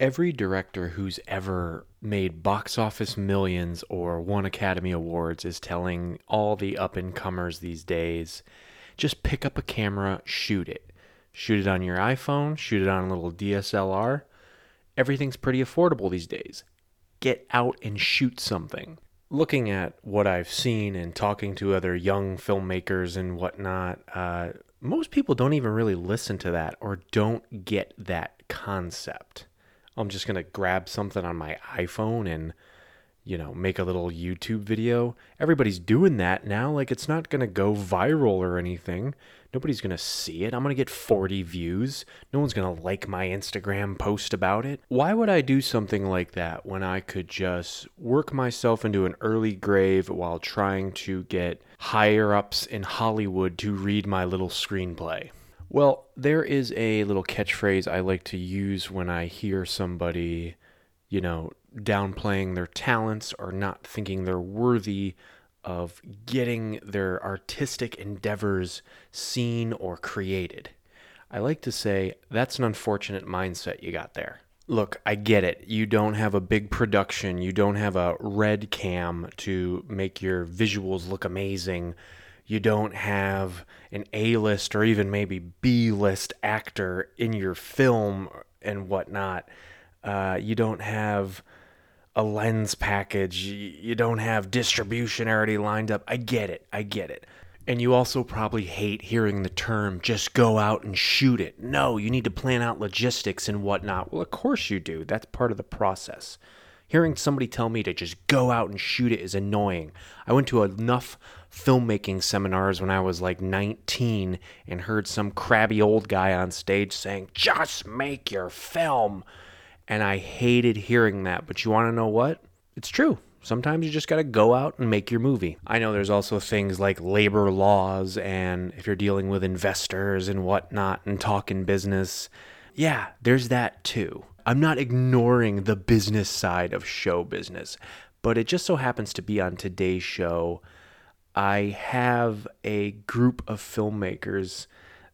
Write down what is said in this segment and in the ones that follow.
Every director who's ever made box office millions or won Academy Awards is telling all the up and comers these days just pick up a camera, shoot it. Shoot it on your iPhone, shoot it on a little DSLR. Everything's pretty affordable these days. Get out and shoot something. Looking at what I've seen and talking to other young filmmakers and whatnot, uh, most people don't even really listen to that or don't get that concept. I'm just going to grab something on my iPhone and, you know, make a little YouTube video. Everybody's doing that now. Like, it's not going to go viral or anything. Nobody's going to see it. I'm going to get 40 views. No one's going to like my Instagram post about it. Why would I do something like that when I could just work myself into an early grave while trying to get higher ups in Hollywood to read my little screenplay? Well, there is a little catchphrase I like to use when I hear somebody, you know, downplaying their talents or not thinking they're worthy of getting their artistic endeavors seen or created. I like to say that's an unfortunate mindset you got there. Look, I get it. You don't have a big production, you don't have a red cam to make your visuals look amazing you don't have an A list or even maybe B list actor in your film and whatnot. Uh, you don't have a lens package. You don't have distribution already lined up. I get it. I get it. And you also probably hate hearing the term just go out and shoot it. No, you need to plan out logistics and whatnot. Well, of course you do. That's part of the process. Hearing somebody tell me to just go out and shoot it is annoying. I went to enough filmmaking seminars when I was like 19 and heard some crabby old guy on stage saying, just make your film. And I hated hearing that. But you want to know what? It's true. Sometimes you just got to go out and make your movie. I know there's also things like labor laws, and if you're dealing with investors and whatnot and talking business, yeah, there's that too. I'm not ignoring the business side of show business, but it just so happens to be on today's show. I have a group of filmmakers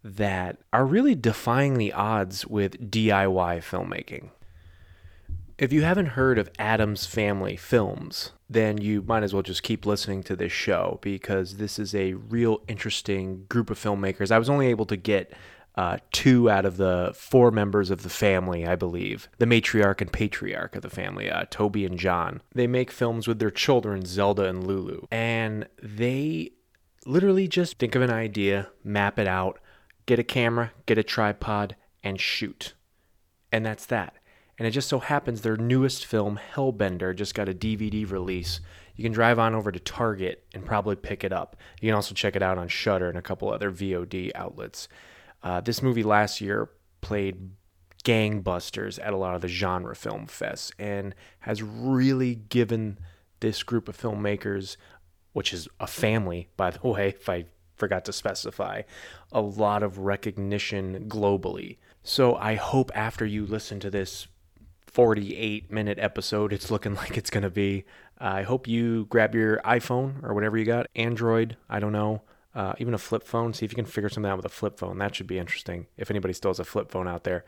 that are really defying the odds with DIY filmmaking. If you haven't heard of Adam's Family Films, then you might as well just keep listening to this show because this is a real interesting group of filmmakers. I was only able to get uh, two out of the four members of the family, I believe, the matriarch and patriarch of the family, uh, Toby and John. They make films with their children, Zelda and Lulu. And they literally just think of an idea, map it out, get a camera, get a tripod, and shoot. And that's that. And it just so happens their newest film, Hellbender, just got a DVD release. You can drive on over to Target and probably pick it up. You can also check it out on Shudder and a couple other VOD outlets. Uh, this movie last year played gangbusters at a lot of the genre film fests and has really given this group of filmmakers, which is a family, by the way, if I forgot to specify, a lot of recognition globally. So I hope after you listen to this 48 minute episode, it's looking like it's going to be. I hope you grab your iPhone or whatever you got, Android, I don't know, uh, even a flip phone. See if you can figure something out with a flip phone. That should be interesting if anybody still has a flip phone out there.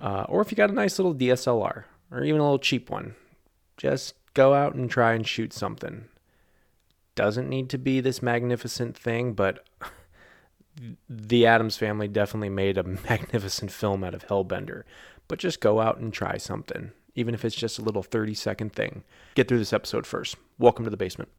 Uh, or if you got a nice little DSLR or even a little cheap one, just go out and try and shoot something. Doesn't need to be this magnificent thing, but the Adams family definitely made a magnificent film out of Hellbender. But just go out and try something, even if it's just a little 30 second thing. Get through this episode first. Welcome to the basement.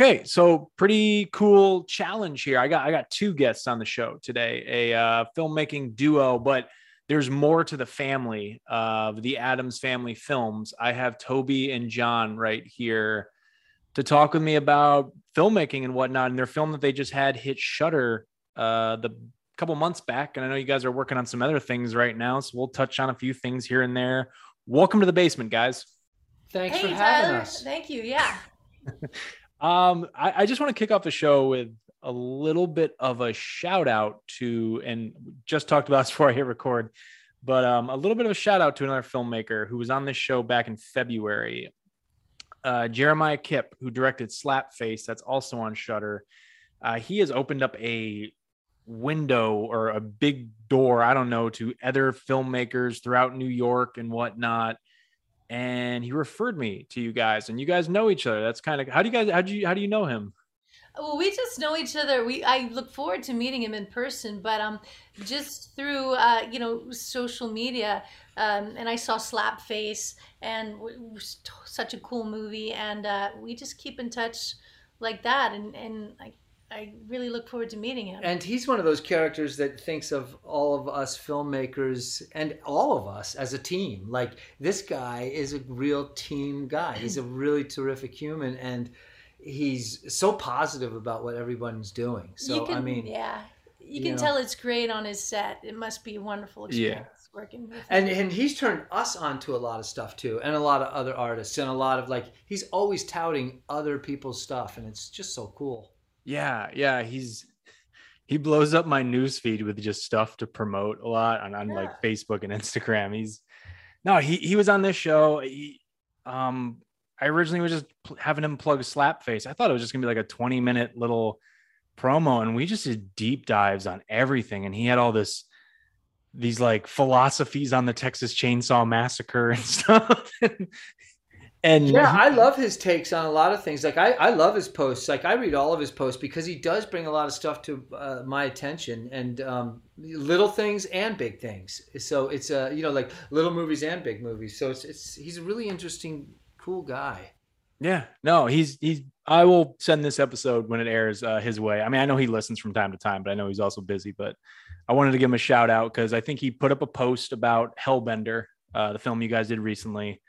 Okay, so pretty cool challenge here. I got I got two guests on the show today, a uh, filmmaking duo, but there's more to the family of the Adams Family Films. I have Toby and John right here to talk with me about filmmaking and whatnot, and their film that they just had hit Shudder uh, the couple months back. And I know you guys are working on some other things right now, so we'll touch on a few things here and there. Welcome to the basement, guys. Thanks hey, for having Tyler. us. Thank you. Yeah. Um, I, I just want to kick off the show with a little bit of a shout out to, and just talked about this before I hit record, but um, a little bit of a shout out to another filmmaker who was on this show back in February. Uh, Jeremiah Kipp, who directed Slapface, that's also on Shudder. Uh, he has opened up a window or a big door, I don't know, to other filmmakers throughout New York and whatnot. And he referred me to you guys, and you guys know each other. That's kind of how do you guys how do you how do you know him? Well, we just know each other. We I look forward to meeting him in person, but um, just through uh, you know social media, um, and I saw Slapface, and such a cool movie, and uh, we just keep in touch like that, and and I I really look forward to meeting him. And he's one of those characters that thinks of all of us filmmakers and all of us as a team. Like this guy is a real team guy. He's a really terrific human and he's so positive about what everyone's doing. So can, I mean, yeah, you, you can know. tell it's great on his set. It must be a wonderful experience. Yeah. Working with him. and and he's turned us on to a lot of stuff too, and a lot of other artists, and a lot of like he's always touting other people's stuff, and it's just so cool. Yeah, yeah, he's he blows up my newsfeed with just stuff to promote a lot on, on yeah. like Facebook and Instagram. He's no, he he was on this show. He, um, I originally was just having him plug Slapface. I thought it was just gonna be like a 20 minute little promo, and we just did deep dives on everything. And he had all this these like philosophies on the Texas Chainsaw Massacre and stuff. And yeah, I love his takes on a lot of things. Like I, I love his posts. Like I read all of his posts because he does bring a lot of stuff to uh, my attention and um, little things and big things. So it's a uh, you know like little movies and big movies. So it's it's he's a really interesting, cool guy. Yeah, no, he's he's. I will send this episode when it airs uh, his way. I mean, I know he listens from time to time, but I know he's also busy. But I wanted to give him a shout out because I think he put up a post about Hellbender, uh, the film you guys did recently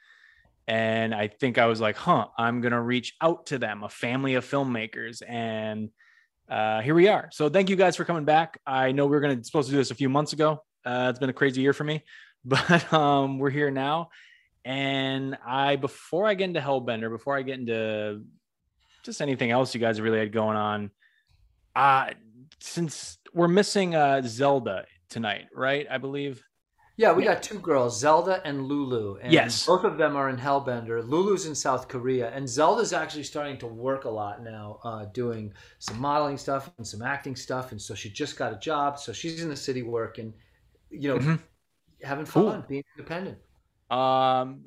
and I think I was like, huh, I'm going to reach out to them, a family of filmmakers. And uh, here we are. So thank you guys for coming back. I know we are going to supposed to do this a few months ago. Uh, it's been a crazy year for me, but um, we're here now. And I, before I get into Hellbender, before I get into just anything else you guys really had going on, uh, since we're missing uh, Zelda tonight, right? I believe. Yeah, we got two girls, Zelda and Lulu. And yes. Both of them are in Hellbender. Lulu's in South Korea, and Zelda's actually starting to work a lot now, uh, doing some modeling stuff and some acting stuff. And so she just got a job. So she's in the city working, you know, mm-hmm. having fun, cool. being independent. Um,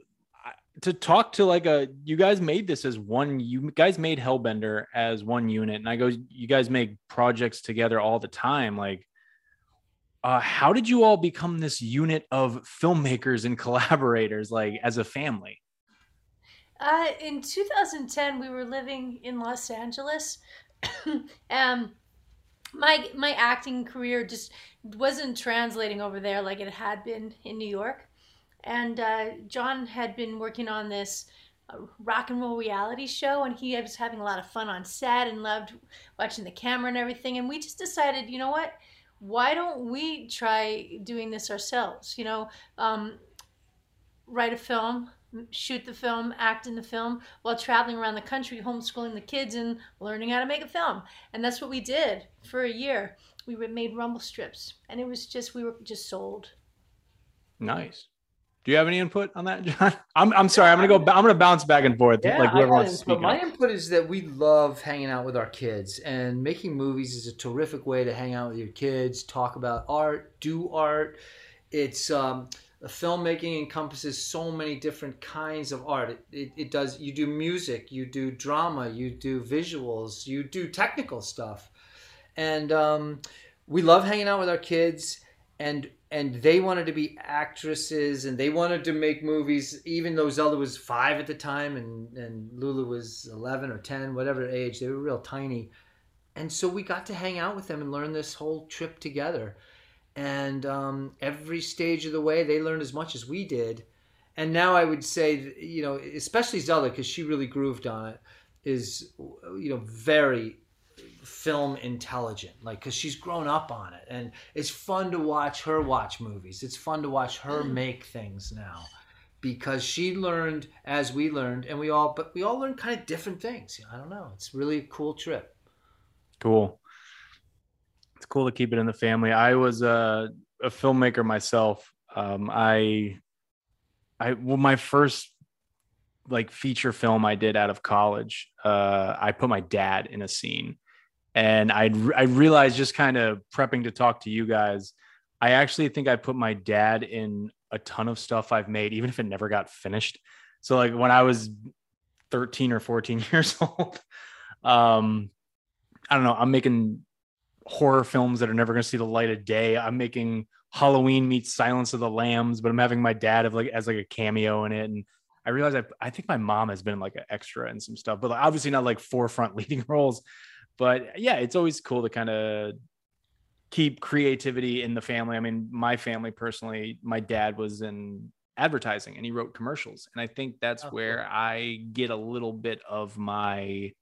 to talk to like a you guys made this as one you guys made hellbender as one unit and i go you guys make projects together all the time like uh, how did you all become this unit of filmmakers and collaborators, like as a family? Uh, in 2010, we were living in Los Angeles. um, my my acting career just wasn't translating over there like it had been in New York, and uh, John had been working on this uh, rock and roll reality show, and he was having a lot of fun on set and loved watching the camera and everything. And we just decided, you know what? Why don't we try doing this ourselves? You know, um, write a film, shoot the film, act in the film while traveling around the country, homeschooling the kids and learning how to make a film. And that's what we did for a year. We made rumble strips, and it was just we were just sold. Nice. Do you have any input on that, John? I'm, I'm sorry. I'm gonna go. I'm gonna bounce back and forth. Yeah, like whoever wants to speak. My input is that we love hanging out with our kids, and making movies is a terrific way to hang out with your kids, talk about art, do art. It's um, filmmaking encompasses so many different kinds of art. It, it, it does. You do music, you do drama, you do visuals, you do technical stuff, and um, we love hanging out with our kids and and they wanted to be actresses and they wanted to make movies even though zelda was five at the time and, and lulu was 11 or 10 whatever age they were real tiny. And so we got to hang out with them and learn this whole trip together. And um, every stage of the way they learned as much as we did. And now i would say you know especially zelda because she really grooved on it is you know very film intelligent like because she's grown up on it and it's fun to watch her watch movies it's fun to watch her mm. make things now because she learned as we learned and we all but we all learned kind of different things i don't know it's really a cool trip cool it's cool to keep it in the family. I was a, a filmmaker myself. Um, I, I well, my first like feature film I did out of college. Uh, I put my dad in a scene, and I I realized just kind of prepping to talk to you guys. I actually think I put my dad in a ton of stuff I've made, even if it never got finished. So like when I was 13 or 14 years old, um, I don't know, I'm making horror films that are never going to see the light of day. I'm making Halloween meets Silence of the Lambs, but I'm having my dad of like as like a cameo in it. And I realized I, I think my mom has been like an extra in some stuff, but like, obviously not like forefront leading roles. But yeah, it's always cool to kind of keep creativity in the family. I mean, my family personally, my dad was in advertising and he wrote commercials. And I think that's Oh, cool. where I get a little bit of my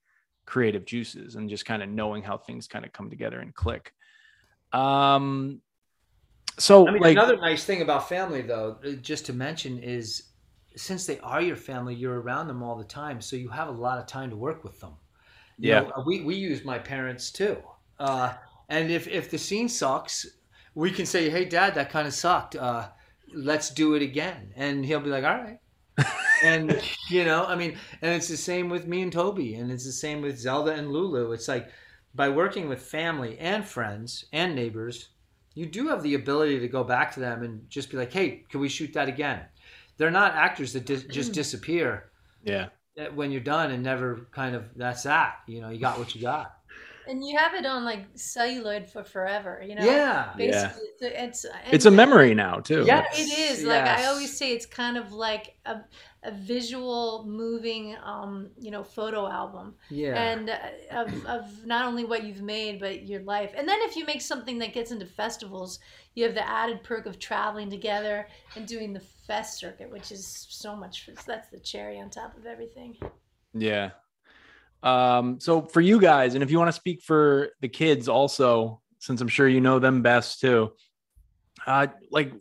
creative juices and just kind of knowing how things kind of come together and click. Um so I mean, like another nice thing about family, though, uh, just to mention, is since they are your family, you're around them all the time, so you have a lot of time to work with them. You Yeah. know, uh, we we use my parents too, uh, and if if the scene sucks, we can say, "Hey, Dad, that kind of sucked. Uh, let's do it again," and he'll be like, "All right." and you know, I mean, and it's the same with me and Toby, and it's the same with Zelda and Lulu. It's like by working with family and friends and neighbors, you do have the ability to go back to them and just be like, "Hey, can we shoot that again?" They're not actors that dis- just disappear yeah. When you're done and never kind of that's that. You know, you got what you got. And you have it on like celluloid for forever, you know? Yeah. Basically, it's, it's, It's a memory now too. Yeah. It is like I always say, it's kind of like a, a visual, moving, um, you know, photo album, Yeah. and uh, of, of not only what you've made but your life. And then if you make something that gets into festivals, you have the added perk of traveling together and doing the fest circuit, which is so much. That's the cherry on top of everything. Yeah. Um, so for you guys, and if you want to speak for the kids also, since I'm sure you know them best too, uh, like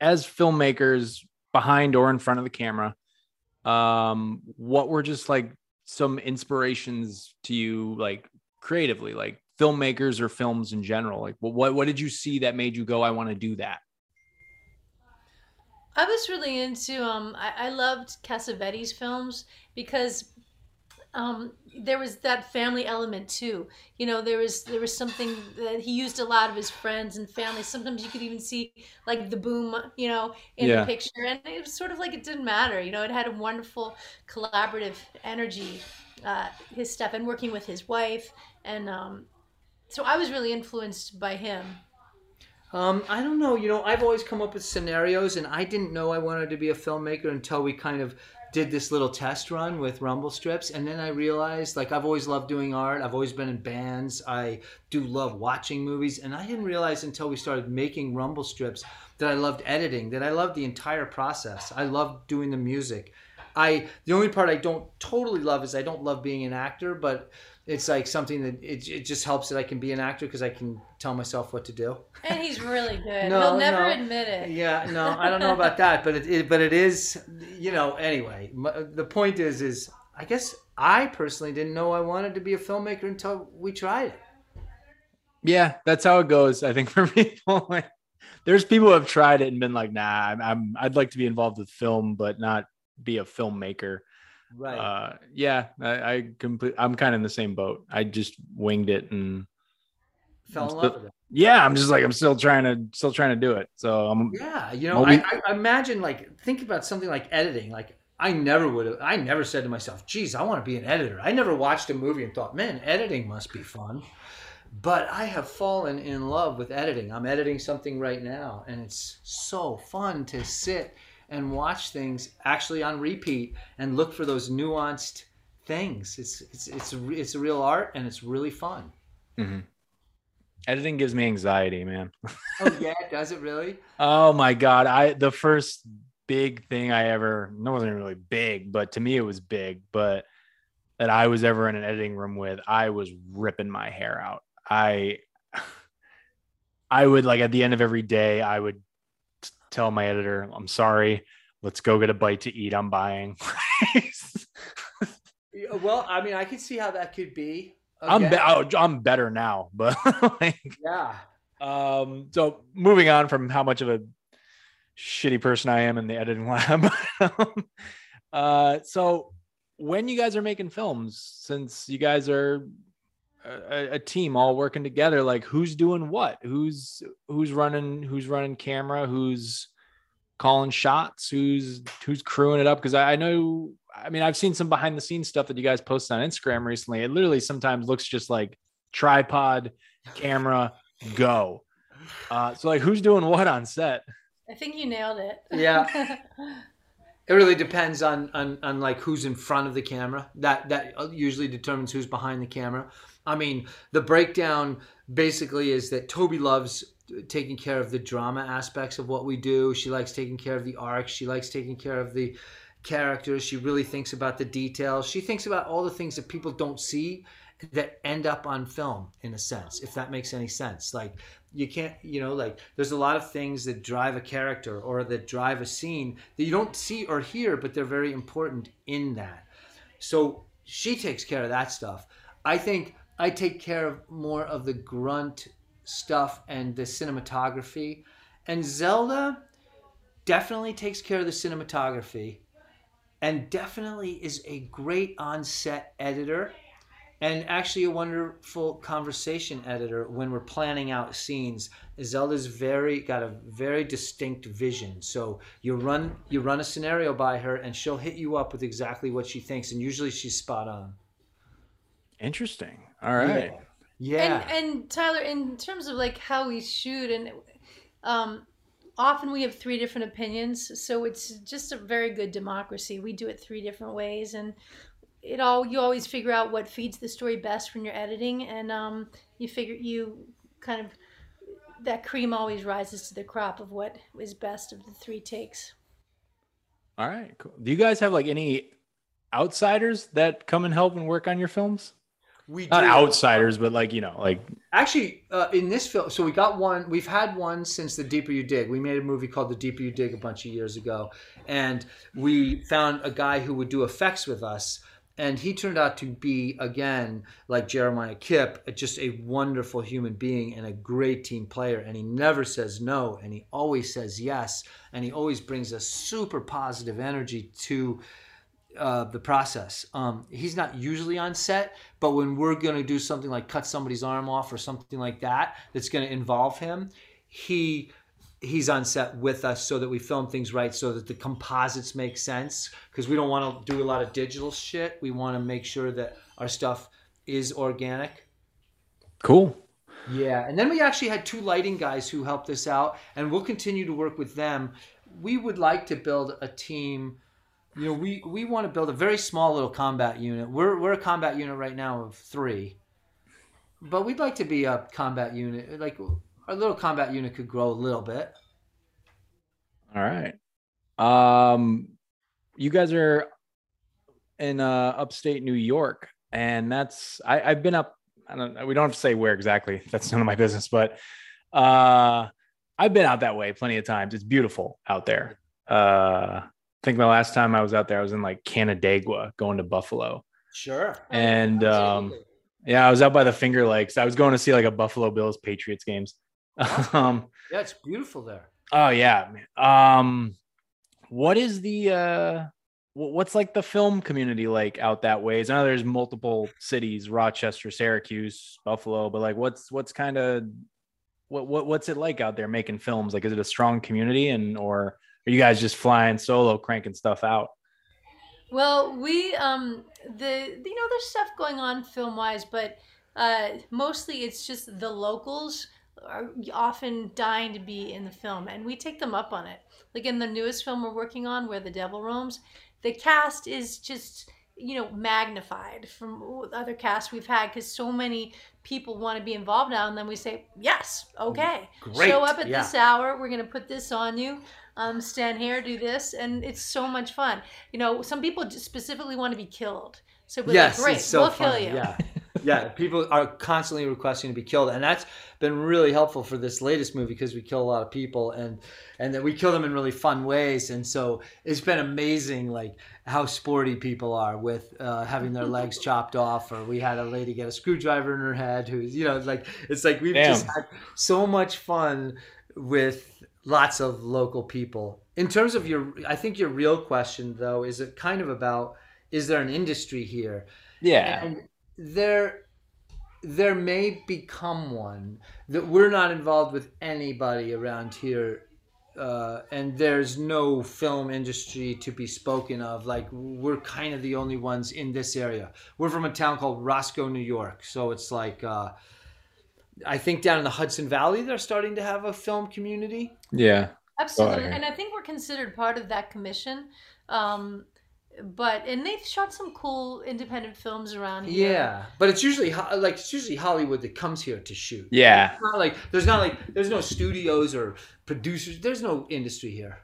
as filmmakers behind or in front of the camera, um, what were just like some inspirations to you, like creatively, like filmmakers or films in general? Like what what, did you see that made you go, I want to do that? I was really into um I, I loved Cassavetes films because um there was that family element too. You know, there was there was something that he used a lot of his friends and family. Sometimes you could even see like the boom, you know, in Yeah. the picture. And it was sort of like it didn't matter, you know, it had a wonderful collaborative energy, uh his stuff and working with his wife and um so I was really influenced by him. Um, I don't know. You know, I've always come up with scenarios, and I didn't know I wanted to be a filmmaker until we kind of did this little test run with Rumble Strips, and then I realized, like, I've always loved doing art. I've always been in bands. I do love watching movies, and I didn't realize until we started making Rumble Strips that I loved editing. That I loved the entire process. I loved doing the music. I the only part I don't totally love is I don't love being an actor, but it's like something that it, it just helps that I can be an actor because I can tell myself what to do. And he's really good. No, He'll never no. admit it. Yeah, no, I don't know about that, but it, it but it is, you know. Anyway, m- the point is, is I guess I personally didn't know I wanted to be a filmmaker until we tried it. Yeah, that's how it goes. I think for people, like, there's people who have tried it and been like, "Nah, I'm, I'm I'd like to be involved with film, but not be a filmmaker." Right. Uh, yeah, I, I complete. I'm kind of in the same boat. I just winged it, and Fell in I'm love still- with it. yeah, I'm just like I'm still trying to still trying to do it. So I'm Yeah, you know, I, I imagine like think about something like editing. Like I never would have. I never said to myself, "Geez, I want to be an editor." I never watched a movie and thought, "Man, editing must be fun." But I have fallen in love with editing. I'm editing something right now, and it's so fun to sit and watch things actually on repeat and look for those nuanced things. It's it's it's it's a real art, and it's really fun. Mhm. editing gives me anxiety, man. Oh yeah, does it really? Oh my god, I the first big thing I ever no, it wasn't really big, but to me it was big, but that I was ever in an editing room with, I was ripping my hair out. I I would like at the end of every day, I would tell my editor, I'm sorry, let's go get a bite to eat. I'm buying. Well, I mean, I can see how that could be. I'm be- oh, I'm better now, but like, yeah. um, so moving on from how much of a shitty person I am in the editing lab. uh, so when you guys are making films, since you guys are a, a team all working together, like who's doing what? Who's who's running? Who's running camera? Who's calling shots? Who's who's crewing it up? Because I, I know. I mean, I've seen some behind the scenes stuff that you guys posted on Instagram recently. It literally sometimes looks just like tripod, camera, go. Uh, so like, who's doing what on set? I think you nailed it. Yeah. It really depends on, on on like who's in front of the camera. That that usually determines who's behind the camera. I mean, the breakdown basically is that Toby loves taking care of the drama aspects of what we do. She likes taking care of the arcs. She likes taking care of the characters. She really thinks about the details. She thinks about all the things that people don't see that end up on film in a sense if that makes any sense like you can't you know like there's a lot of things that drive a character or that drive a scene that you don't see or hear but they're very important in that so she takes care of that stuff i think i take care of more of the grunt stuff and the cinematography and zelda definitely takes care of the cinematography and definitely is a great on-set editor and actually a wonderful conversation editor when we're planning out scenes. Zelda's very got a very distinct vision. So you run you run a scenario by her and she'll hit you up with exactly what she thinks and usually she's spot on. Interesting. All right. Yeah. And and Tyler, in terms of like how we shoot, and um, often we have three different opinions, so it's just a very good democracy. We do it three different ways, and it all you always figure out what feeds the story best when you're editing, and um, you figure you kind of that cream always rises to the crop of what is best of the three takes. All right. Cool. Do you guys have like any outsiders that come and help and work on your films? We Not do. outsiders, but like you know, like Actually, uh, in this film, so we got one. We've had one since The Deeper You Dig. We made a movie called The Deeper You Dig a bunch of years ago, and we found a guy who would do effects with us. And he turned out to be, again, like Jeremiah Kipp, just a wonderful human being and a great team player. And he never says no, and he always says yes. And he always brings a super positive energy to uh, the process. Um, he's not usually on set, but when we're going to do something like cut somebody's arm off or something like that, that's going to involve him, he he's on set with us so that we film things right, so that the composites make sense. Because we don't want to do a lot of digital shit. We want to make sure that our stuff is organic. cool. Yeah, and then we actually had two lighting guys who helped us out, and we'll continue to work with them. We would like to build a team. You know, we we want to build a very small little combat unit. We're we're a combat unit right now of three, but we'd like to be a combat unit. Like our little combat unit could grow a little bit. All right. Um, you guys are in uh, upstate New York, and that's I, I've been up. I don't. We don't have to say where exactly. That's none of my business. But uh, I've been out that way plenty of times. It's beautiful out there. Uh, think the last time I was out there, I was in like Canandaigua, going to Buffalo, Sure. and um, yeah, I was out by the Finger Lakes. I was going to see like a Buffalo Bills Patriots games. um, Yeah, it's beautiful there. Oh yeah. Um what is the uh what's like the film community like out that way? I know there's multiple cities, Rochester, Syracuse, Buffalo, but like what's what's kind of what what what's it like out there making films? Like is it a strong community and or are you guys just flying solo cranking stuff out? Well, we um the you know there's stuff going on film wise, but uh mostly it's just the locals are often dying to be in the film, and we take them up on it. Like in the newest film we're working on, where the devil roams, the cast is just you know magnified from other casts we've had because so many people want to be involved now and then we say yes okay Great, show up at yeah. this hour we're going to put this on you um, stand here do this and it's so much fun you know some people just specifically want to be killed so we're yes, like great it's so we'll funny. kill you Yeah. yeah, people are constantly requesting to be killed, and that's been really helpful for this latest movie because we kill a lot of people, and and that we kill them in really fun ways, and so it's been amazing, like how sporty people are with uh, having their legs chopped off, or we had a lady get a screwdriver in her head, who's you know like it's like we've Damn. just had so much fun with lots of local people. In terms of your, I think your real question though is it kind of about is there an industry here? Yeah. and there there may become one that we're not involved with anybody around here uh, and there's no film industry to be spoken of like we're kind of the only ones in this area we're from a town called roscoe new york so it's like uh, i think down in the hudson valley they're starting to have a film community Yeah. Absolutely, ahead. and I think we're considered part of that commission. Um, but and they've shot some cool independent films around here. yeah but it's usually like it's usually hollywood that comes here to shoot Yeah. It's not like there's not like there's no studios or producers. There's no industry here.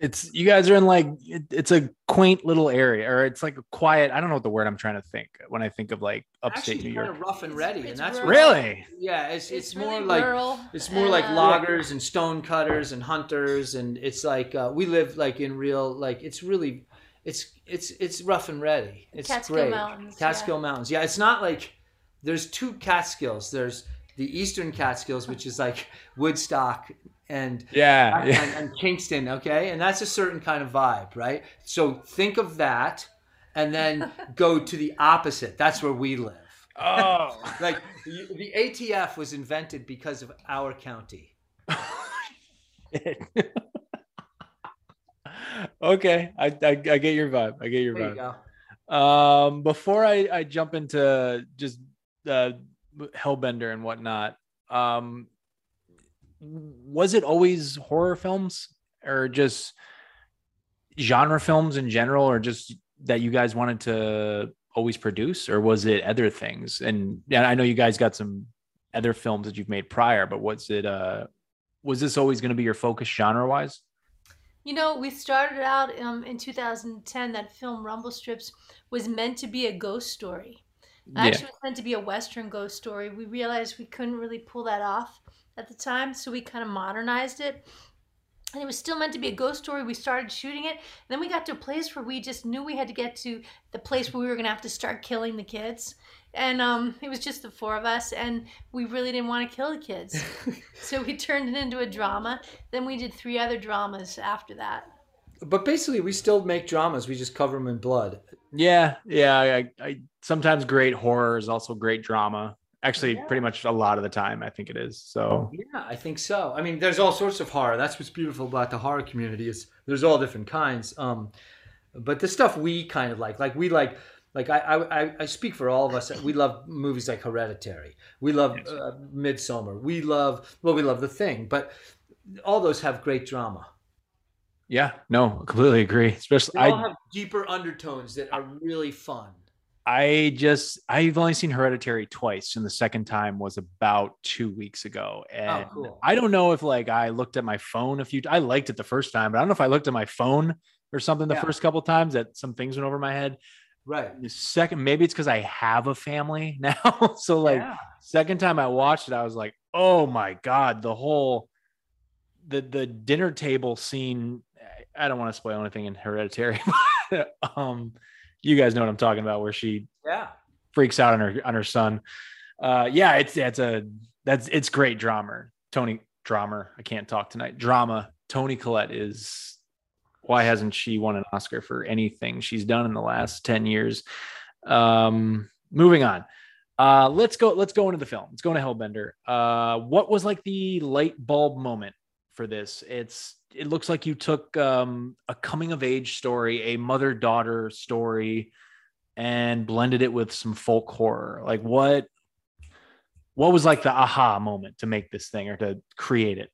It's you guys are in like it, it's a quaint little area, or it's like a quiet. I don't know what the word I'm trying to think when I think of like upstate Actually, New kind York. of rough and ready, it's and that's rural. Really? yeah. It's it's, more really like rural, it's more and, like uh, loggers and stone cutters and hunters, and it's like uh, we live like in real like it's really it's it's it's rough and ready. It's Catskill great. Mountains, Catskill yeah. Mountains. Yeah, it's not like there's two Catskills. There's the Eastern Catskills, which is like Woodstock and Yeah. yeah. and, and Kingston, okay? And that's a certain kind of vibe, right? So think of that and then go to the opposite. That's where we live. Oh. Like the ATF was invented because of our county. okay, I, I I get your vibe. I get your There you vibe. go. Um, before I, I jump into just uh, Hellbender and whatnot, um, was it always horror films or just genre films in general, or just that you guys wanted to always produce, or was it other things? And yeah, I know you guys got some other films that you've made prior, but was it uh, was this always going to be your focus genre wise? You know, we started out um, in 2010. That film Rumble Strips was meant to be a ghost story. Actually, it was meant to be a Western ghost story. We realized we couldn't really pull that off at the time, so we kind of modernized it. And it was still meant to be a ghost story. We started shooting it. And then we got to a place where we just knew we had to get to the place where we were going to have to start killing the kids. And um, it was just the four of us, and we really didn't want to kill the kids. so we turned it into a drama. Then we did three other dramas after that. But basically, we still make dramas. We just cover them in blood. Yeah, yeah. I, I sometimes great horror is also great drama. Actually, Yeah. pretty much a lot of the time, I think it is. So Yeah, I think so. I mean, there's all sorts of horror. That's what's beautiful about the horror community is there's all different kinds. Um, but the stuff we kind of like, like we like, like I, I, I- speak for all of us. We love movies like Hereditary. We love Yes. uh, Midsommar. We love, well, we love The Thing. But all those have great drama. yeah, no, completely agree. Especially They all I, have deeper undertones that are really fun. I just I've only seen Hereditary twice, and the second time was about two weeks ago. And cool. I don't know if like I looked at my phone a few. I liked it the first time, but I don't know if I looked at my phone or something the Yeah. first couple times that some things went over my head. Right. The second, maybe it's because I have a family now. so like yeah. second time I watched it, I was like, oh my god, the whole the the dinner table scene. I don't want to spoil anything in Hereditary, but um, you guys know what I'm talking about, where she Yeah. freaks out on her on her son. Uh, yeah, it's it's a that's it's great drama. Tony drama. I can't talk tonight. Drama. Toni Collette is. Why hasn't she won an Oscar for anything she's done in the last ten years? Um, moving on. Uh, let's go. Let's go into the film. Let's go into Hellbender. Uh, what was like the light bulb moment for this? It's. It looks like you took um, a coming of age story, a mother daughter story, and blended it with some folk horror. Like what? What was like the aha moment to make this thing or to create it?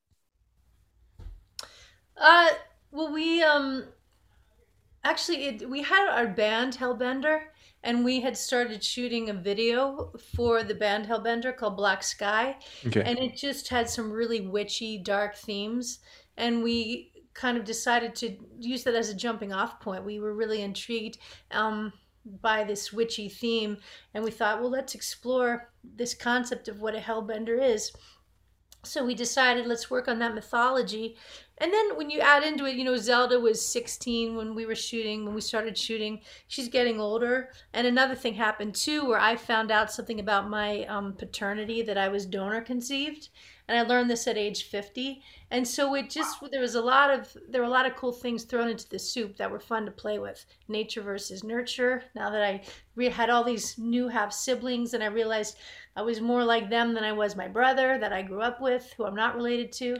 Uh, well, we um, actually it, we had our band Hellbender, and we had started shooting a video for the band Hellbender called Black Sky, Okay. and it just had some really witchy, dark themes, and we kind of decided to use that as a jumping off point. We were really intrigued. Um, by this witchy theme, and we thought, well, let's explore this concept of what a hellbender is. So we decided let's work on that mythology. And then when you add into it, you know, Zelda was 16 when we were shooting, when we started shooting. She's getting older. And another thing happened too, where I found out something about my um, paternity that I was donor conceived and I learned this at age 50. And so it just there was a lot of there were a lot of cool things thrown into the soup that were fun to play with. Nature versus nurture. Now that I re- had all these new half siblings, and I realized I was more like them than I was my brother that I grew up with, who I'm not related to,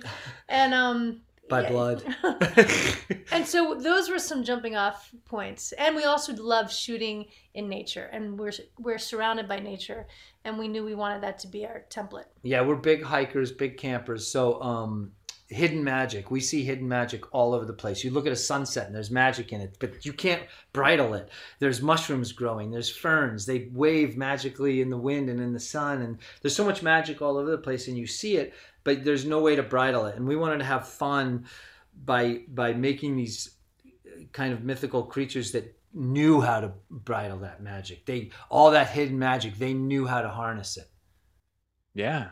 and um by yeah. blood. and so those were some jumping off points. And we also love shooting in nature, and we're we're surrounded by nature, and we knew we wanted that to be our template. Yeah, we're big hikers, big campers. So um, hidden magic. We see hidden magic all over the place. You look at a sunset and there's magic in it, but you can't bridle it. There's mushrooms growing, there's ferns. They wave magically in the wind and in the sun and there's so much magic all over the place and you see it, but there's no way to bridle it. And we wanted to have fun by by making these kind of mythical creatures that knew how to bridle that magic. They all that hidden magic, they knew how to harness it. Yeah.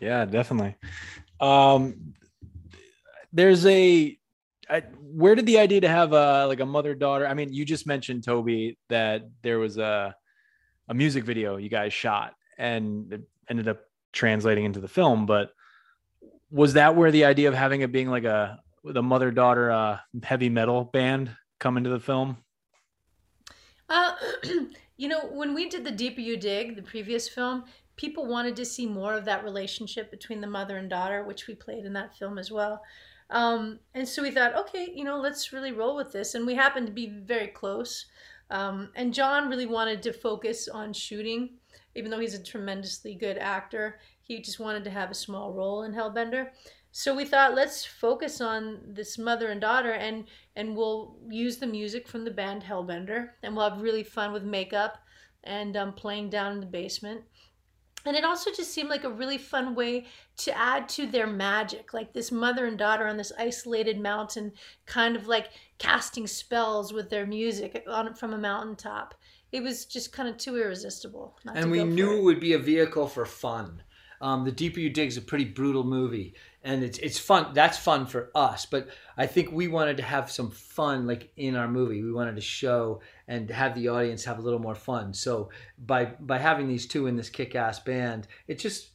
Yeah, definitely. Um there's a I, where did the idea to have a like a mother daughter? I mean, you just mentioned Toby that there was a a music video you guys shot and it ended up translating into the film. But was that where the idea of having it being like a the mother daughter uh, heavy metal band come into the film? Uh, you know, when we did the Deeper You Dig, the previous film, people wanted to see more of that relationship between the mother and daughter, which we played in that film as well. Um, and so we thought, okay, you know, let's really roll with this. And we happened to be very close. Um, and John really wanted to focus on shooting, even though he's a tremendously good actor. He just wanted to have a small role in Hellbender. So we thought, let's focus on this mother and daughter, and and we'll use the music from the band Hellbender, and we'll have really fun with makeup and um, playing down in the basement and it also just seemed like a really fun way to add to their magic like this mother and daughter on this isolated mountain kind of like casting spells with their music on from a mountaintop it was just kind of too irresistible and we knew it. it would be a vehicle for fun um, the deeper you dig is a pretty brutal movie and it's it's fun. That's fun for us, but I think we wanted to have some fun, like in our movie. We wanted to show and have the audience have a little more fun. So by by having these two in this kick-ass band, it just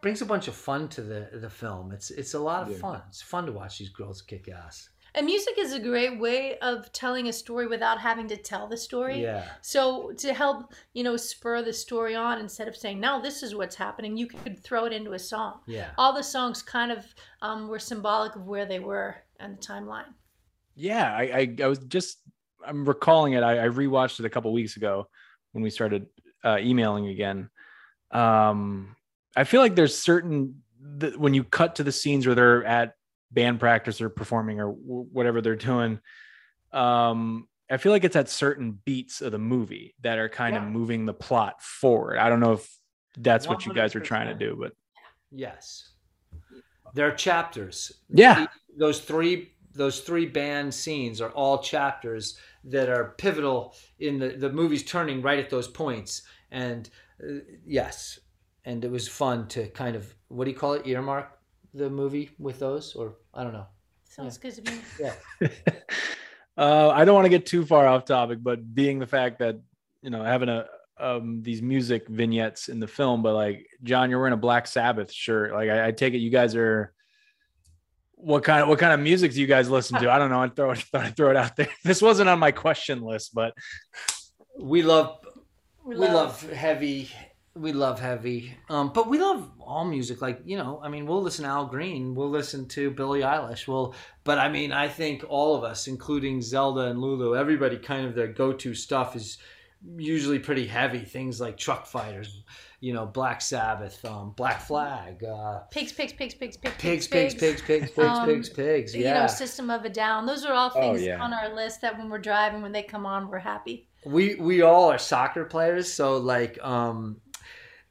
brings a bunch of fun to the the film. It's it's a lot of yeah. fun. It's fun to watch these girls kick ass. And music is a great way of telling a story without having to tell the story. Yeah. So to help, you know, spur the story on instead of saying, "Now this is what's happening," you could throw it into a song. Yeah. All the songs kind of um, were symbolic of where they were and the timeline. Yeah, I, I, I was just I'm recalling it. I, I rewatched it a couple weeks ago when we started uh, emailing again. Um, I feel like there's certain that when you cut to the scenes where they're at band practice or performing or w- whatever they're doing um i feel like it's at certain beats of the movie that are kind yeah. of moving the plot forward. I don't know if that's 100%. what you guys are trying to do but yes. There are chapters. Yeah. Those three those three band scenes are all chapters that are pivotal in the the movie's turning right at those points. And uh, yes. And it was fun to kind of what do you call it? Earmark the movie with those, or I don't know. Sounds yeah. good to me. Yeah. uh, I don't want to get too far off topic, but being the fact that you know having a um these music vignettes in the film, but like John, you're wearing a Black Sabbath shirt. Like I, I take it you guys are. What kind of what kind of music do you guys listen to? I don't know. I throw it, thought I'd throw it out there. This wasn't on my question list, but we love we love, we love heavy we love heavy, um, but we love all music. Like you know, I mean, we'll listen to Al Green, we'll listen to Billie Eilish. Well, but I mean, I think all of us, including Zelda and Lulu, everybody kind of their go-to stuff is usually pretty heavy. Things like Truckfighters, you know, Black Sabbath, um, Black Flag, uh, pigs, pigs, pigs, pigs, pigs, pigs, pigs, pigs, pigs, pigs, um, pigs, pigs. Yeah, you know, System of a Down. Those are all oh, things oh, yeah. on our list that when we're driving, when they come on, we're happy. We we all are soccer players, so like um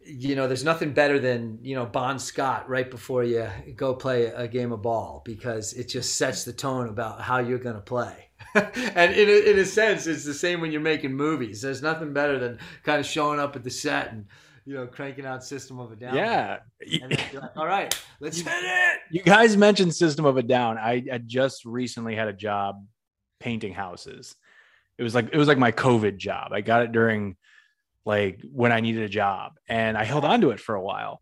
you know, there's nothing better than you know Bon Scott right before you go play a game of ball because it just sets the tone about how you're going to play. and in a, in a sense, it's the same when you're making movies. There's nothing better than kind of showing up at the set and you know cranking out System of a Down. Yeah. Like, All right, let's hit it. You guys mentioned System of a Down. I, I just recently had a job painting houses. It was like it was like my COVID job. I got it during like when I needed a job, and I held on to it for a while.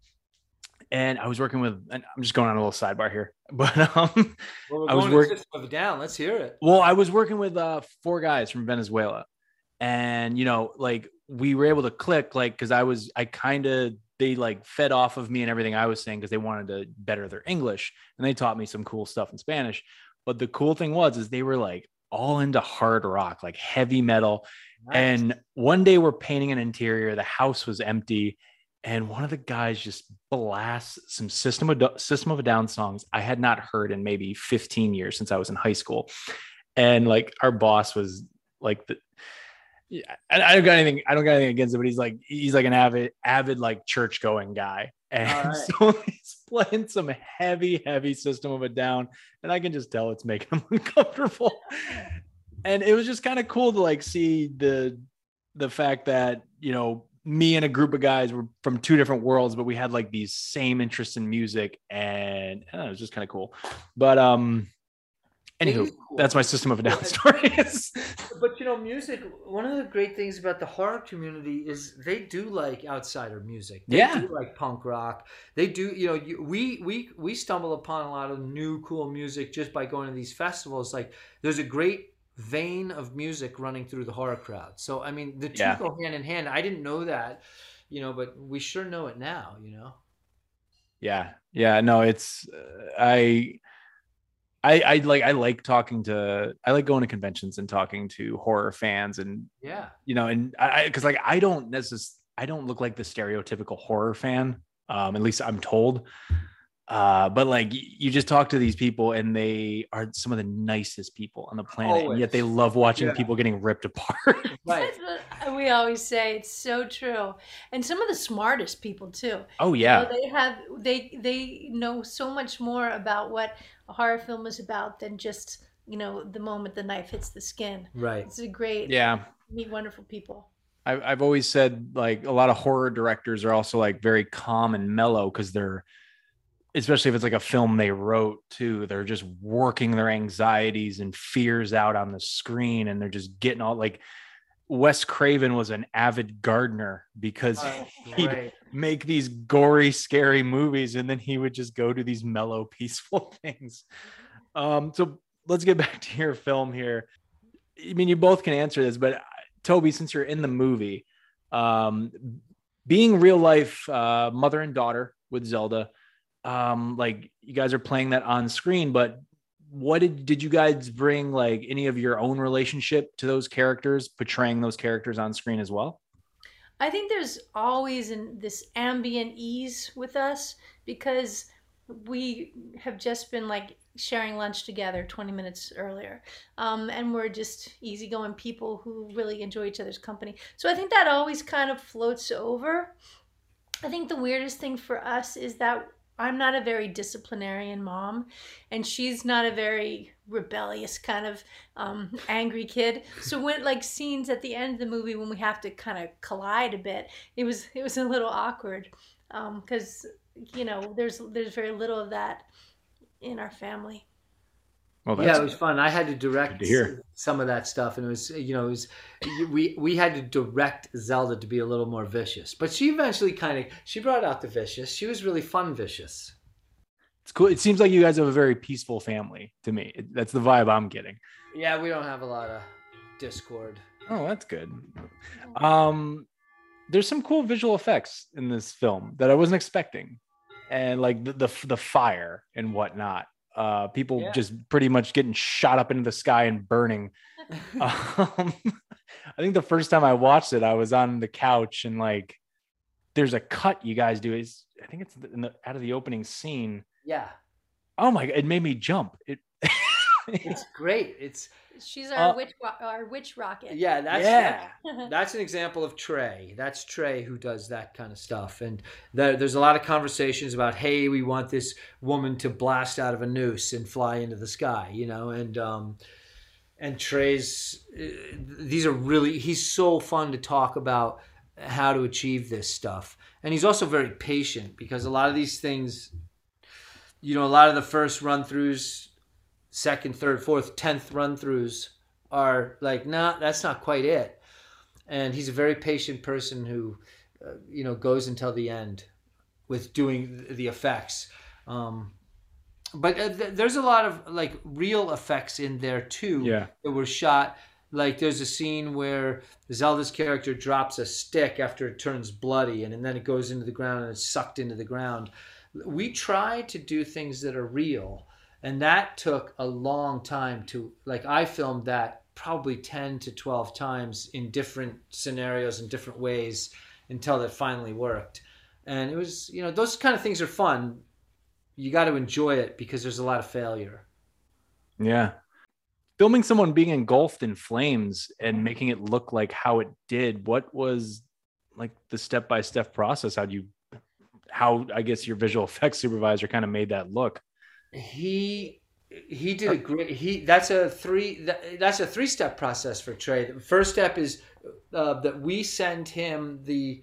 And I was working with, and I'm just going on a little sidebar here, but um, Well, I was working to work- System of a Down. Let's hear it. well, I was working with uh, four guys from Venezuela, and you know, like we were able to click, like because I was, I kind of they like fed off of me and everything I was saying because they wanted to better their English, and they taught me some cool stuff in Spanish. But the cool thing was, is they were like all into hard rock, like heavy metal. Nice. And one day we're painting an interior, the house was empty, and one of the guys just blasts some System of System of a Down songs I had not heard in maybe 15 years since I was in high school. And like our boss was like the I, I don't got anything. I don't got anything against it, but he's like he's like an avid, avid like church going guy, and right. so he's playing some heavy, heavy System of a Down, and I can just tell it's making him uncomfortable. And it was just kind of cool to like see the the fact that you know me and a group of guys were from two different worlds, but we had like these same interests in music, and I it was just kind of cool. But um, anywho, cool. that's my System of a Down story. But you know, music. One of the great things about the horror community is they do like outsider music. They Yeah. do like punk rock. They do. You know, you, we we we stumble upon a lot of new cool music just by going to these festivals. Like, there's a great vein of music running through the horror crowd. So I mean, the two Yeah. go hand in hand. I didn't know that, you know, but we sure know it now. You know. yeah yeah no it's uh, i i i like i like talking to i like going to conventions and talking to horror fans and Yeah. you know and i because like i don't necessarily i don't look like the stereotypical horror fan um at least i'm told uh but like you just talk to these people and they are some of the nicest people on the planet and yet they love watching Yeah. people getting ripped apart Right. We always say. It's so true. And some of the smartest people too. oh You yeah know, they have they they know so much more about what a horror film is about than just you know the moment the knife hits the skin. Right. It's a great yeah meet wonderful people. I've, I've always said like a lot of horror directors are also like very calm and mellow because they're especially if it's like a film they wrote too they're just working their anxieties and fears out on the screen and they're just getting all like wes craven was an avid gardener because Oh, he'd great. make these gory scary movies and then he would just go to these mellow peaceful things um so let's get back to your film here i mean you both can answer this but uh, toby since you're in the movie um being real life uh mother and daughter with zelda um like you guys are playing that on screen but what did did you guys bring like any of your own relationship to those characters portraying those characters on screen as well I think there's always in this ambient ease with us because we have just been like sharing lunch together 20 minutes earlier. Um, and we're just easygoing people who really enjoy each other's company. So I think that always kind of floats over. I think the weirdest thing for us is that I'm not a very disciplinarian mom, and she's not a very rebellious kind of um, angry kid. So when like scenes at the end of the movie when we have to kind of collide a bit, it was it was a little awkward because you know there's there's very little of that in our family. Well yeah, it was fun. I had to direct to some of that stuff, and it was you know it was we we had to direct Zelda to be a little more vicious, but she eventually kind of she brought out the vicious. She was really fun vicious. It's cool. It seems like you guys have a very peaceful family to me. That's the vibe I'm getting. Yeah, we don't have a lot of discord. Oh, that's good. Um, there's some cool visual effects in this film that I wasn't expecting, and like the the, the fire and whatnot. Uh, people Yeah. just pretty much getting shot up into the sky and burning. Um, I think the first time I watched it, I was on the couch and like, there's a cut you guys do. Is I think it's in the out of the opening scene. Yeah, Oh my god, it made me jump. It it's great. It's She's our Uh, witch ro- our witch rocket. yeah, that's yeah. that's an example of Trey. That's Trey who does that kind of stuff. And there, there's a lot of conversations about, hey, we want this woman to blast out of a noose and fly into the sky, you know. And um, and Trey's uh, these are really he's so fun to talk about how to achieve this stuff. And he's also very patient because a lot of these things, you know, a lot of the first run throughs, second, third, fourth, tenth run throughs are like, nah, that's not quite it. And he's a very patient person who, uh, you know, goes until the end with doing the effects. Um, but uh, th- there's a lot of like real effects in there too Yeah. that were shot. Like there's a scene where Zelda's character drops a stick after it turns bloody, and, and then it goes into the ground and it's sucked into the ground. We try to do things that are real, and that took a long time to like. I filmed that probably ten to twelve times in different scenarios and different ways until it finally worked. And it was, you know, those kind of things are fun. You got to enjoy it because there's a lot of failure. Yeah. Filming someone being engulfed in flames and making it look like how it did, what was like the step by step process? How you, how I guess your visual effects supervisor kind of made that look? He he did a great he that's a three that, that's a three step process for trey the first step is uh, that we send him the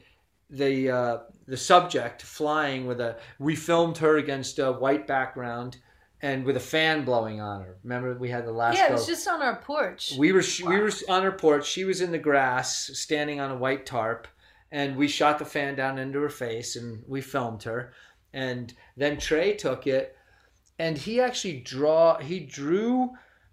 the uh, the subject flying with a we filmed her against a white background and with a fan blowing on her remember we had the last Yeah, it go- was just on our porch. we were we were on her porch. She was in the grass, standing on a white tarp, and we shot the fan down into her face, and we filmed her. And then Trey took it, and he actually draw he drew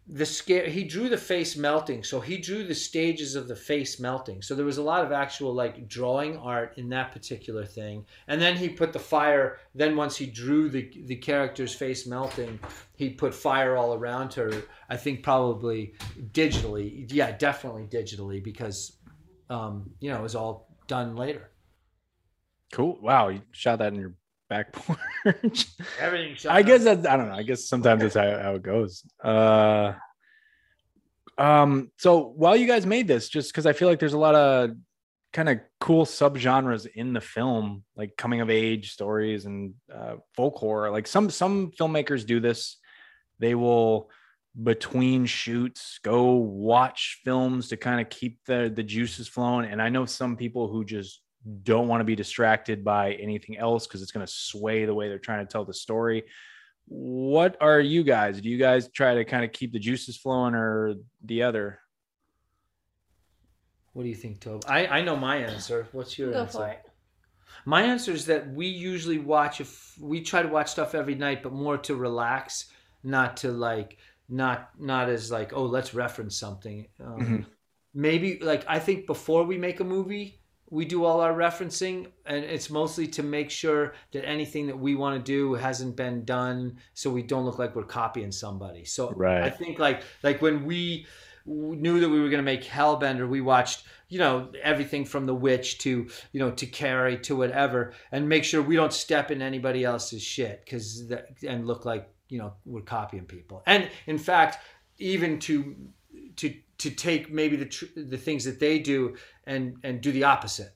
the scare he drew the face melting. So he drew the stages of the face melting. So there was a lot of actual like drawing art in that particular thing. And then he put the fire. Then once he drew the the character's face melting, he put fire all around her. I think probably digitally. Yeah, definitely digitally because um, you know it was all done later. Cool. Wow. You shot that in your back porch. Everything. I guess that I don't know. I guess sometimes that's how, how it goes. Uh, um. So while you guys made this, just because I feel like there's a lot of kind of cool subgenres in the film, like coming of age stories and uh, folk horror. Like some some filmmakers do this. They will between shoots go watch films to kind of keep the the juices flowing. And I know some people who just don't want to be distracted by anything else because it's going to sway the way they're trying to tell the story. What are you guys? Do you guys try to kind of keep the juices flowing or the other? What do you think, Tobe? I, I know my answer. What's your Go answer? for it. My answer is that we usually watch if we try to watch stuff every night, but more to relax, not to like not not as like oh let's reference something. Um, Mhm. Maybe like I think before we make a movie, we do all our referencing, and it's mostly to make sure that anything that we want to do hasn't been done, so we don't look like we're copying somebody. So Right. I think like like when we knew that we were going to make Hellbender, we watched you know everything from The Witch to you know to Carrie to whatever, and make sure we don't step in anybody else's shit because and look like you know we're copying people. And in fact, even to to to take maybe the tr- the things that they do and and do the opposite.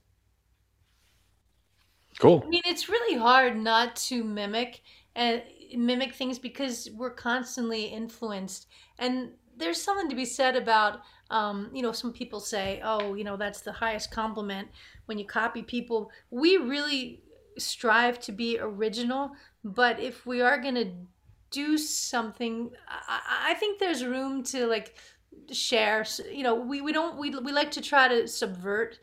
Cool. I mean, it's really hard not to mimic and mimic things because we're constantly influenced. And there's something to be said about, um, you know, some people say, oh, you know, that's the highest compliment when you copy people. We really strive to be original, but if we are going to do something, I, I think there's room to like share. You know, we, we don't, we, we like to try to subvert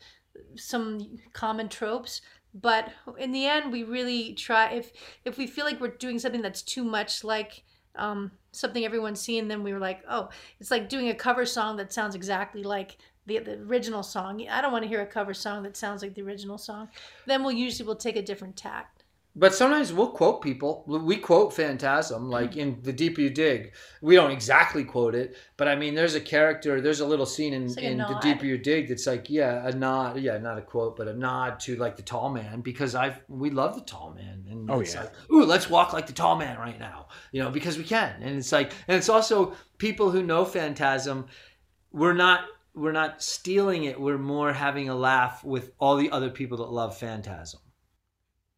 some common tropes but in the end we really try if if we feel like we're doing something that's too much like um, something everyone's seen then we were like oh it's like doing a cover song that sounds exactly like the, the original song i don't want to hear a cover song that sounds like the original song then we'll usually we'll take a different tact But sometimes we'll quote people. We quote Phantasm, like in The Deeper You Dig. We don't exactly quote it, but I mean, there's a character, there's a little scene in, like in The. Deeper You Dig that's like, yeah, a nod, yeah, not a quote, but a nod to like the tall man because I've we love the tall man, and Oh, it's yeah. like, ooh, let's walk like the tall man right now, you know, because we can, and it's like, and it's also people who know Phantasm. We're not we're not stealing it. We're more having a laugh with all the other people that love Phantasm.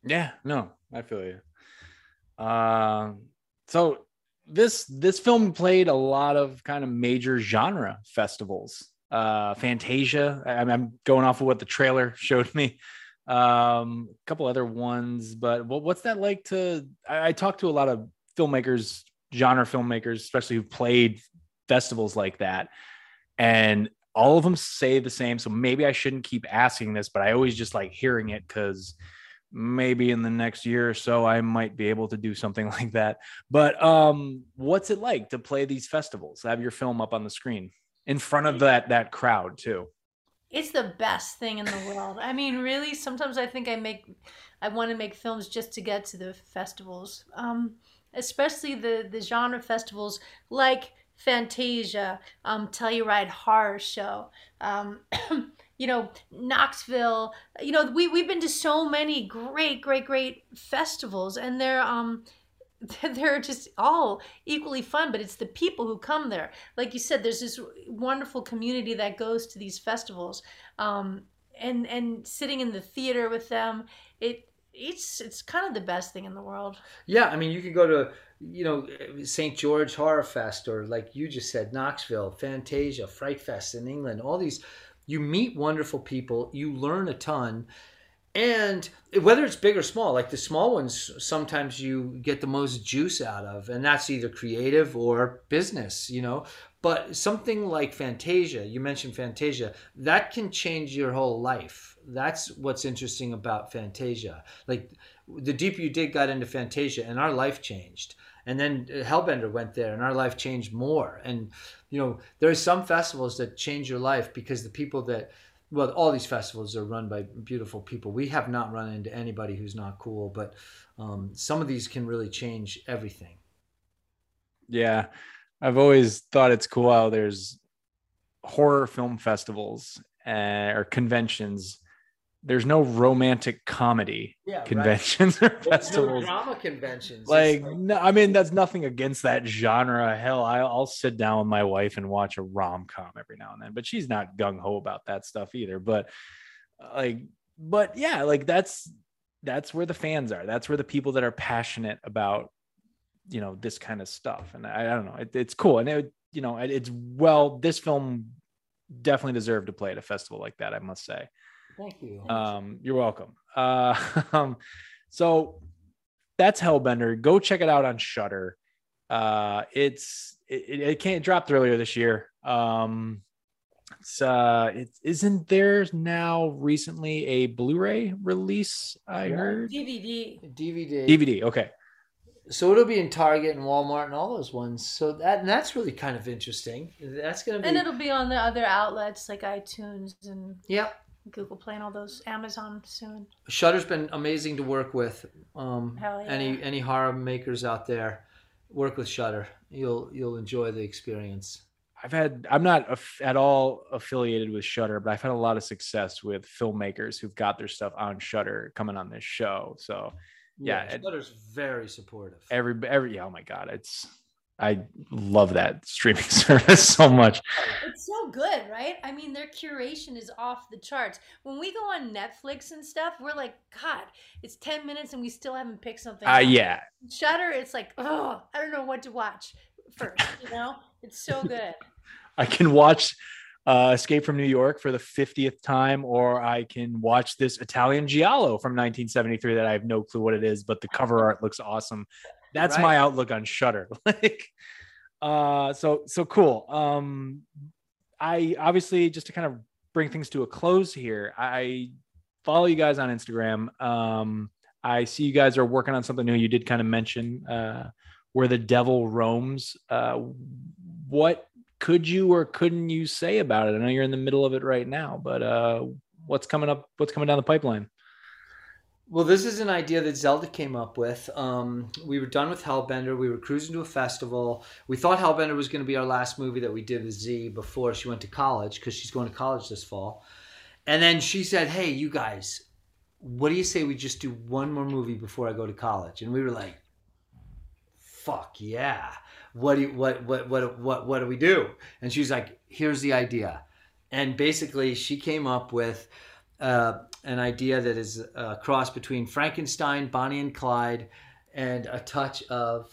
Yeah, no, I feel you. Um, so this this film played a lot of kind of major genre festivals. Uh, Fantasia. I, I'm going off of what the trailer showed me. Um, a couple other ones, but what, what's that like to? I, I talked to a lot of filmmakers, genre filmmakers, especially who played festivals like that, and all of them say the same. So maybe I shouldn't keep asking this, but I always just like hearing it because maybe in the next year or so I might be able to do something like that. But um what's it like to play these festivals? Have your film up on the screen in front of that that crowd too. It's the best thing in the world. I mean, really, sometimes I think I make, I want to make films just to get to the festivals, um, especially the the genre festivals like Fantasia, um, Telluride Horror Show, um, you know, Knoxville. You know, we we've been to so many great, great, great festivals, and they're um, they're just all equally fun but it's the people who come there like you said there's this wonderful community that goes to these festivals um, and and sitting in the theater with them it it's it's kind of the best thing in the world Yeah, I mean, you could go to, you know, St. George Horror Fest or like you just said, Knoxville, Fantasia, Fright Fest in England, all these. You meet wonderful people, you learn a ton. And whether it's big or small, like the small ones, sometimes you get the most juice out of, and that's either creative or business, you know. But something like Fantasia, you mentioned Fantasia, that can change your whole life. That's what's interesting about Fantasia. Like the deeper you dig got into Fantasia, and our life changed. And then Hellbender went there, and our life changed more. And you know, there are some festivals that change your life because the people that well, all these festivals are run by beautiful people. We have not run into anybody who's not cool, but um, some of these can really change everything. Yeah. I've always thought it's cool how there's horror film festivals uh, or conventions. There's no romantic comedy Yeah, conventions or There's no festivals. drama conventions. It's like no, i mean that's nothing against that genre. Hell I, i'll sit down with my wife and watch a rom-com every now and then but she's not gung-ho about that stuff either. But uh, like but yeah like that's that's where the fans are. That's where the people that are passionate about you know this kind of stuff. And i, I don't know. It, it's cool. And it you know it, it's well this film definitely deserved to play at a festival like that i must say Thank you. um, you're welcome. Uh, um, so that's Hellbender. Go check it out on Shudder. Uh, it's it, it can't dropped earlier this year. Um, it's uh, it isn't there now recently a Blu-ray release. I Yeah. heard dvd DVD. DVD. Okay, So it'll be in Target and Walmart and all those ones. So that and that's really kind of interesting. That's gonna be. and it'll be on the other outlets like itunes and Yep. Google play and all those amazon soon Shudder's been amazing to work with. Um, Hell yeah. Any any horror makers out there, work with Shudder. You'll you'll enjoy the experience. I've had I'm not aff- at all affiliated with Shudder, but I've had a lot of success with filmmakers who've got their stuff on Shudder coming on this show. So Yeah, it- Shudder's very supportive. every every yeah, oh my god, it's I love that streaming service so much. It's so good, right? I mean, their curation is off the charts. When we go on Netflix and stuff, we're like, God, it's 10 minutes and we still haven't picked something. Uh, out." yeah, Shudder, it's like, oh, I don't know what to watch first, you know? It's so good. I can watch uh, Escape from New York for the 50th time, or I can watch this Italian Giallo from 1973 that I have no clue what it is, but the cover art looks awesome. That's Right. my outlook on Shudder. like, uh, so so cool. Um, I obviously just to kind of bring things to a close here. I follow you guys on Instagram. Um, I see you guys are working on something new. You did kind of mention uh, where the devil roams. Uh, what could you or couldn't you say about it? I know you're in the middle of it right now, but uh, what's coming up? What's coming down the pipeline? Well, this is an idea that Zelda came up with. Um, we were done with Hellbender. We were cruising to a festival. We thought Hellbender was going to be our last movie that we did with Z before she went to college because she's going to college this fall. And then she said, "Hey, you guys, what do you say we just do one more movie before I go to college?" And we were like, "Fuck yeah! What do you, what what what what what do we do?" And she's like, "Here's the idea." And basically, she came up with uh, an idea that is a cross between Frankenstein, Bonnie and Clyde, and a touch of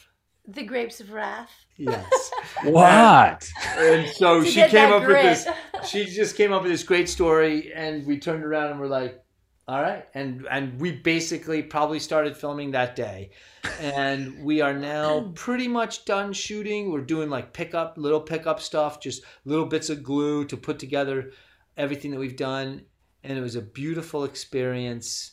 The Grapes of Wrath. yes. What? and so To she came that up with this. She just came up with this great story, and we turned around and we're like, "All right," and and we basically probably started filming that day, and we are now pretty much done shooting. We're doing like pickup, little pickup stuff, just little bits of glue to put together everything that we've done, and it was a beautiful experience.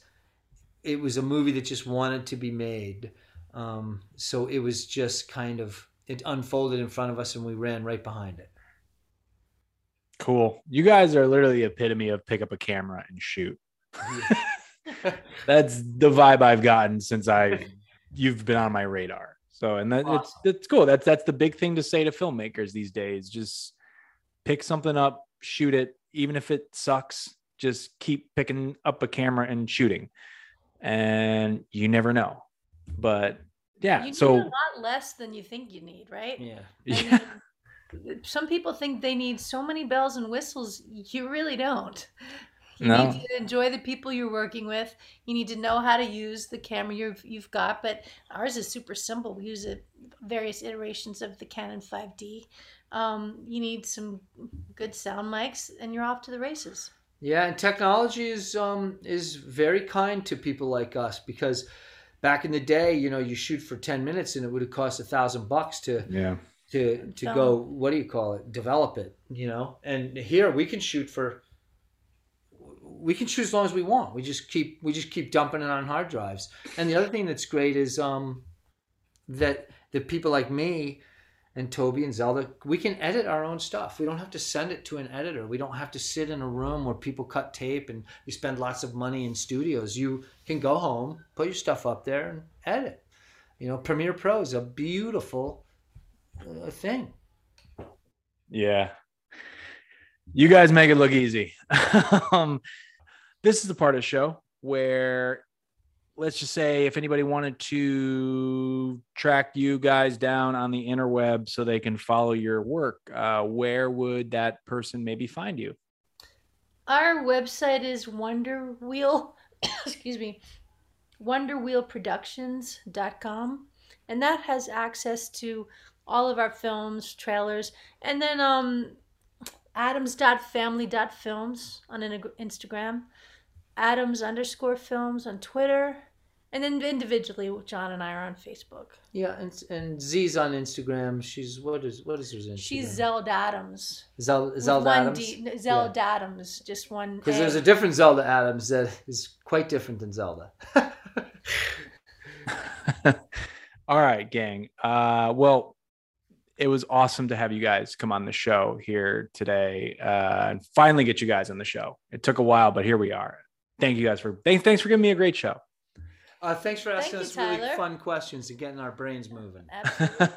It was a movie that just wanted to be made. Um, so it was just kind of it unfolded in front of us, and we ran right behind it. Cool. You guys are literally the epitome of pick up a camera and shoot. That's the vibe I've gotten since I you've been on my radar. So and that it's Awesome. that's cool. That's that's the big thing to say to filmmakers these days. Just pick something up, shoot it, even if it sucks. Just keep picking up a camera and shooting, and you never know. But yeah, You need so a lot less than you think you need, right? Yeah. yeah, mean, some people think they need so many bells and whistles. You really don't. You No. need to enjoy the people you're working with. You need to know how to use the camera you've you've got. But ours is super simple. We use it various iterations of the Canon 5D. Um, you need some good sound mics, and you're off to the races. Yeah, and technology is um is very kind to people like us because back in the day, you know, you shoot for ten minutes and it would have cost a thousand bucks to yeah, to to go what do you call it develop it you know? And here we can shoot for we can shoot as long as we want. We just keep we just keep dumping it on hard drives. And the other thing that's great is um that that people like me and Toby and Zelda we can edit our own stuff. We don't have to send it to an editor. We don't have to sit in a room where people cut tape and you spend lots of money in studios. You can go home put your stuff up there and edit. You know Premiere Pro is a beautiful uh, thing. Yeah. You guys make it look easy. um, this is the part of the show where let's just say if anybody wanted to track you guys down on the interweb so they can follow your work, uh, where would that person maybe find you? Our website is Wonder Wheel, excuse me, wonderwheelproductions.com. And that has access to all of our films, trailers, and then um, adams.family.films on in- Instagram, adams underscore films on Twitter, and then individually, John and I are on Facebook. Yeah, and and Z's on Instagram. She's what is what is her Instagram? She's Zelda Adams. Zel, Zelda one Adams. D, no, Zelda Adams, just one. Because there's a different Zelda Adams that is quite different than Zelda. All right, gang. Uh, well, it was awesome to have you guys come on the show here today uh, and finally get you guys on the show. It took a while, but here we are. Thank you guys for thank, thanks for giving me a great show. Uh, thanks for asking you, us really Tyler. fun questions and getting our brains moving.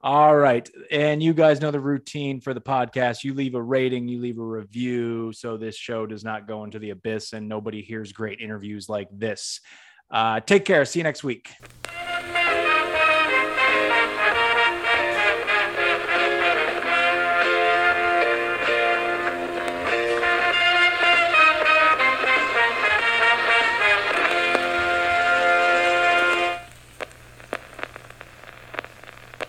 All right. And you guys know the routine for the podcast. You leave a rating, you leave a review so this show does not go into the abyss and nobody hears great interviews like this. Uh, take care. See you next week.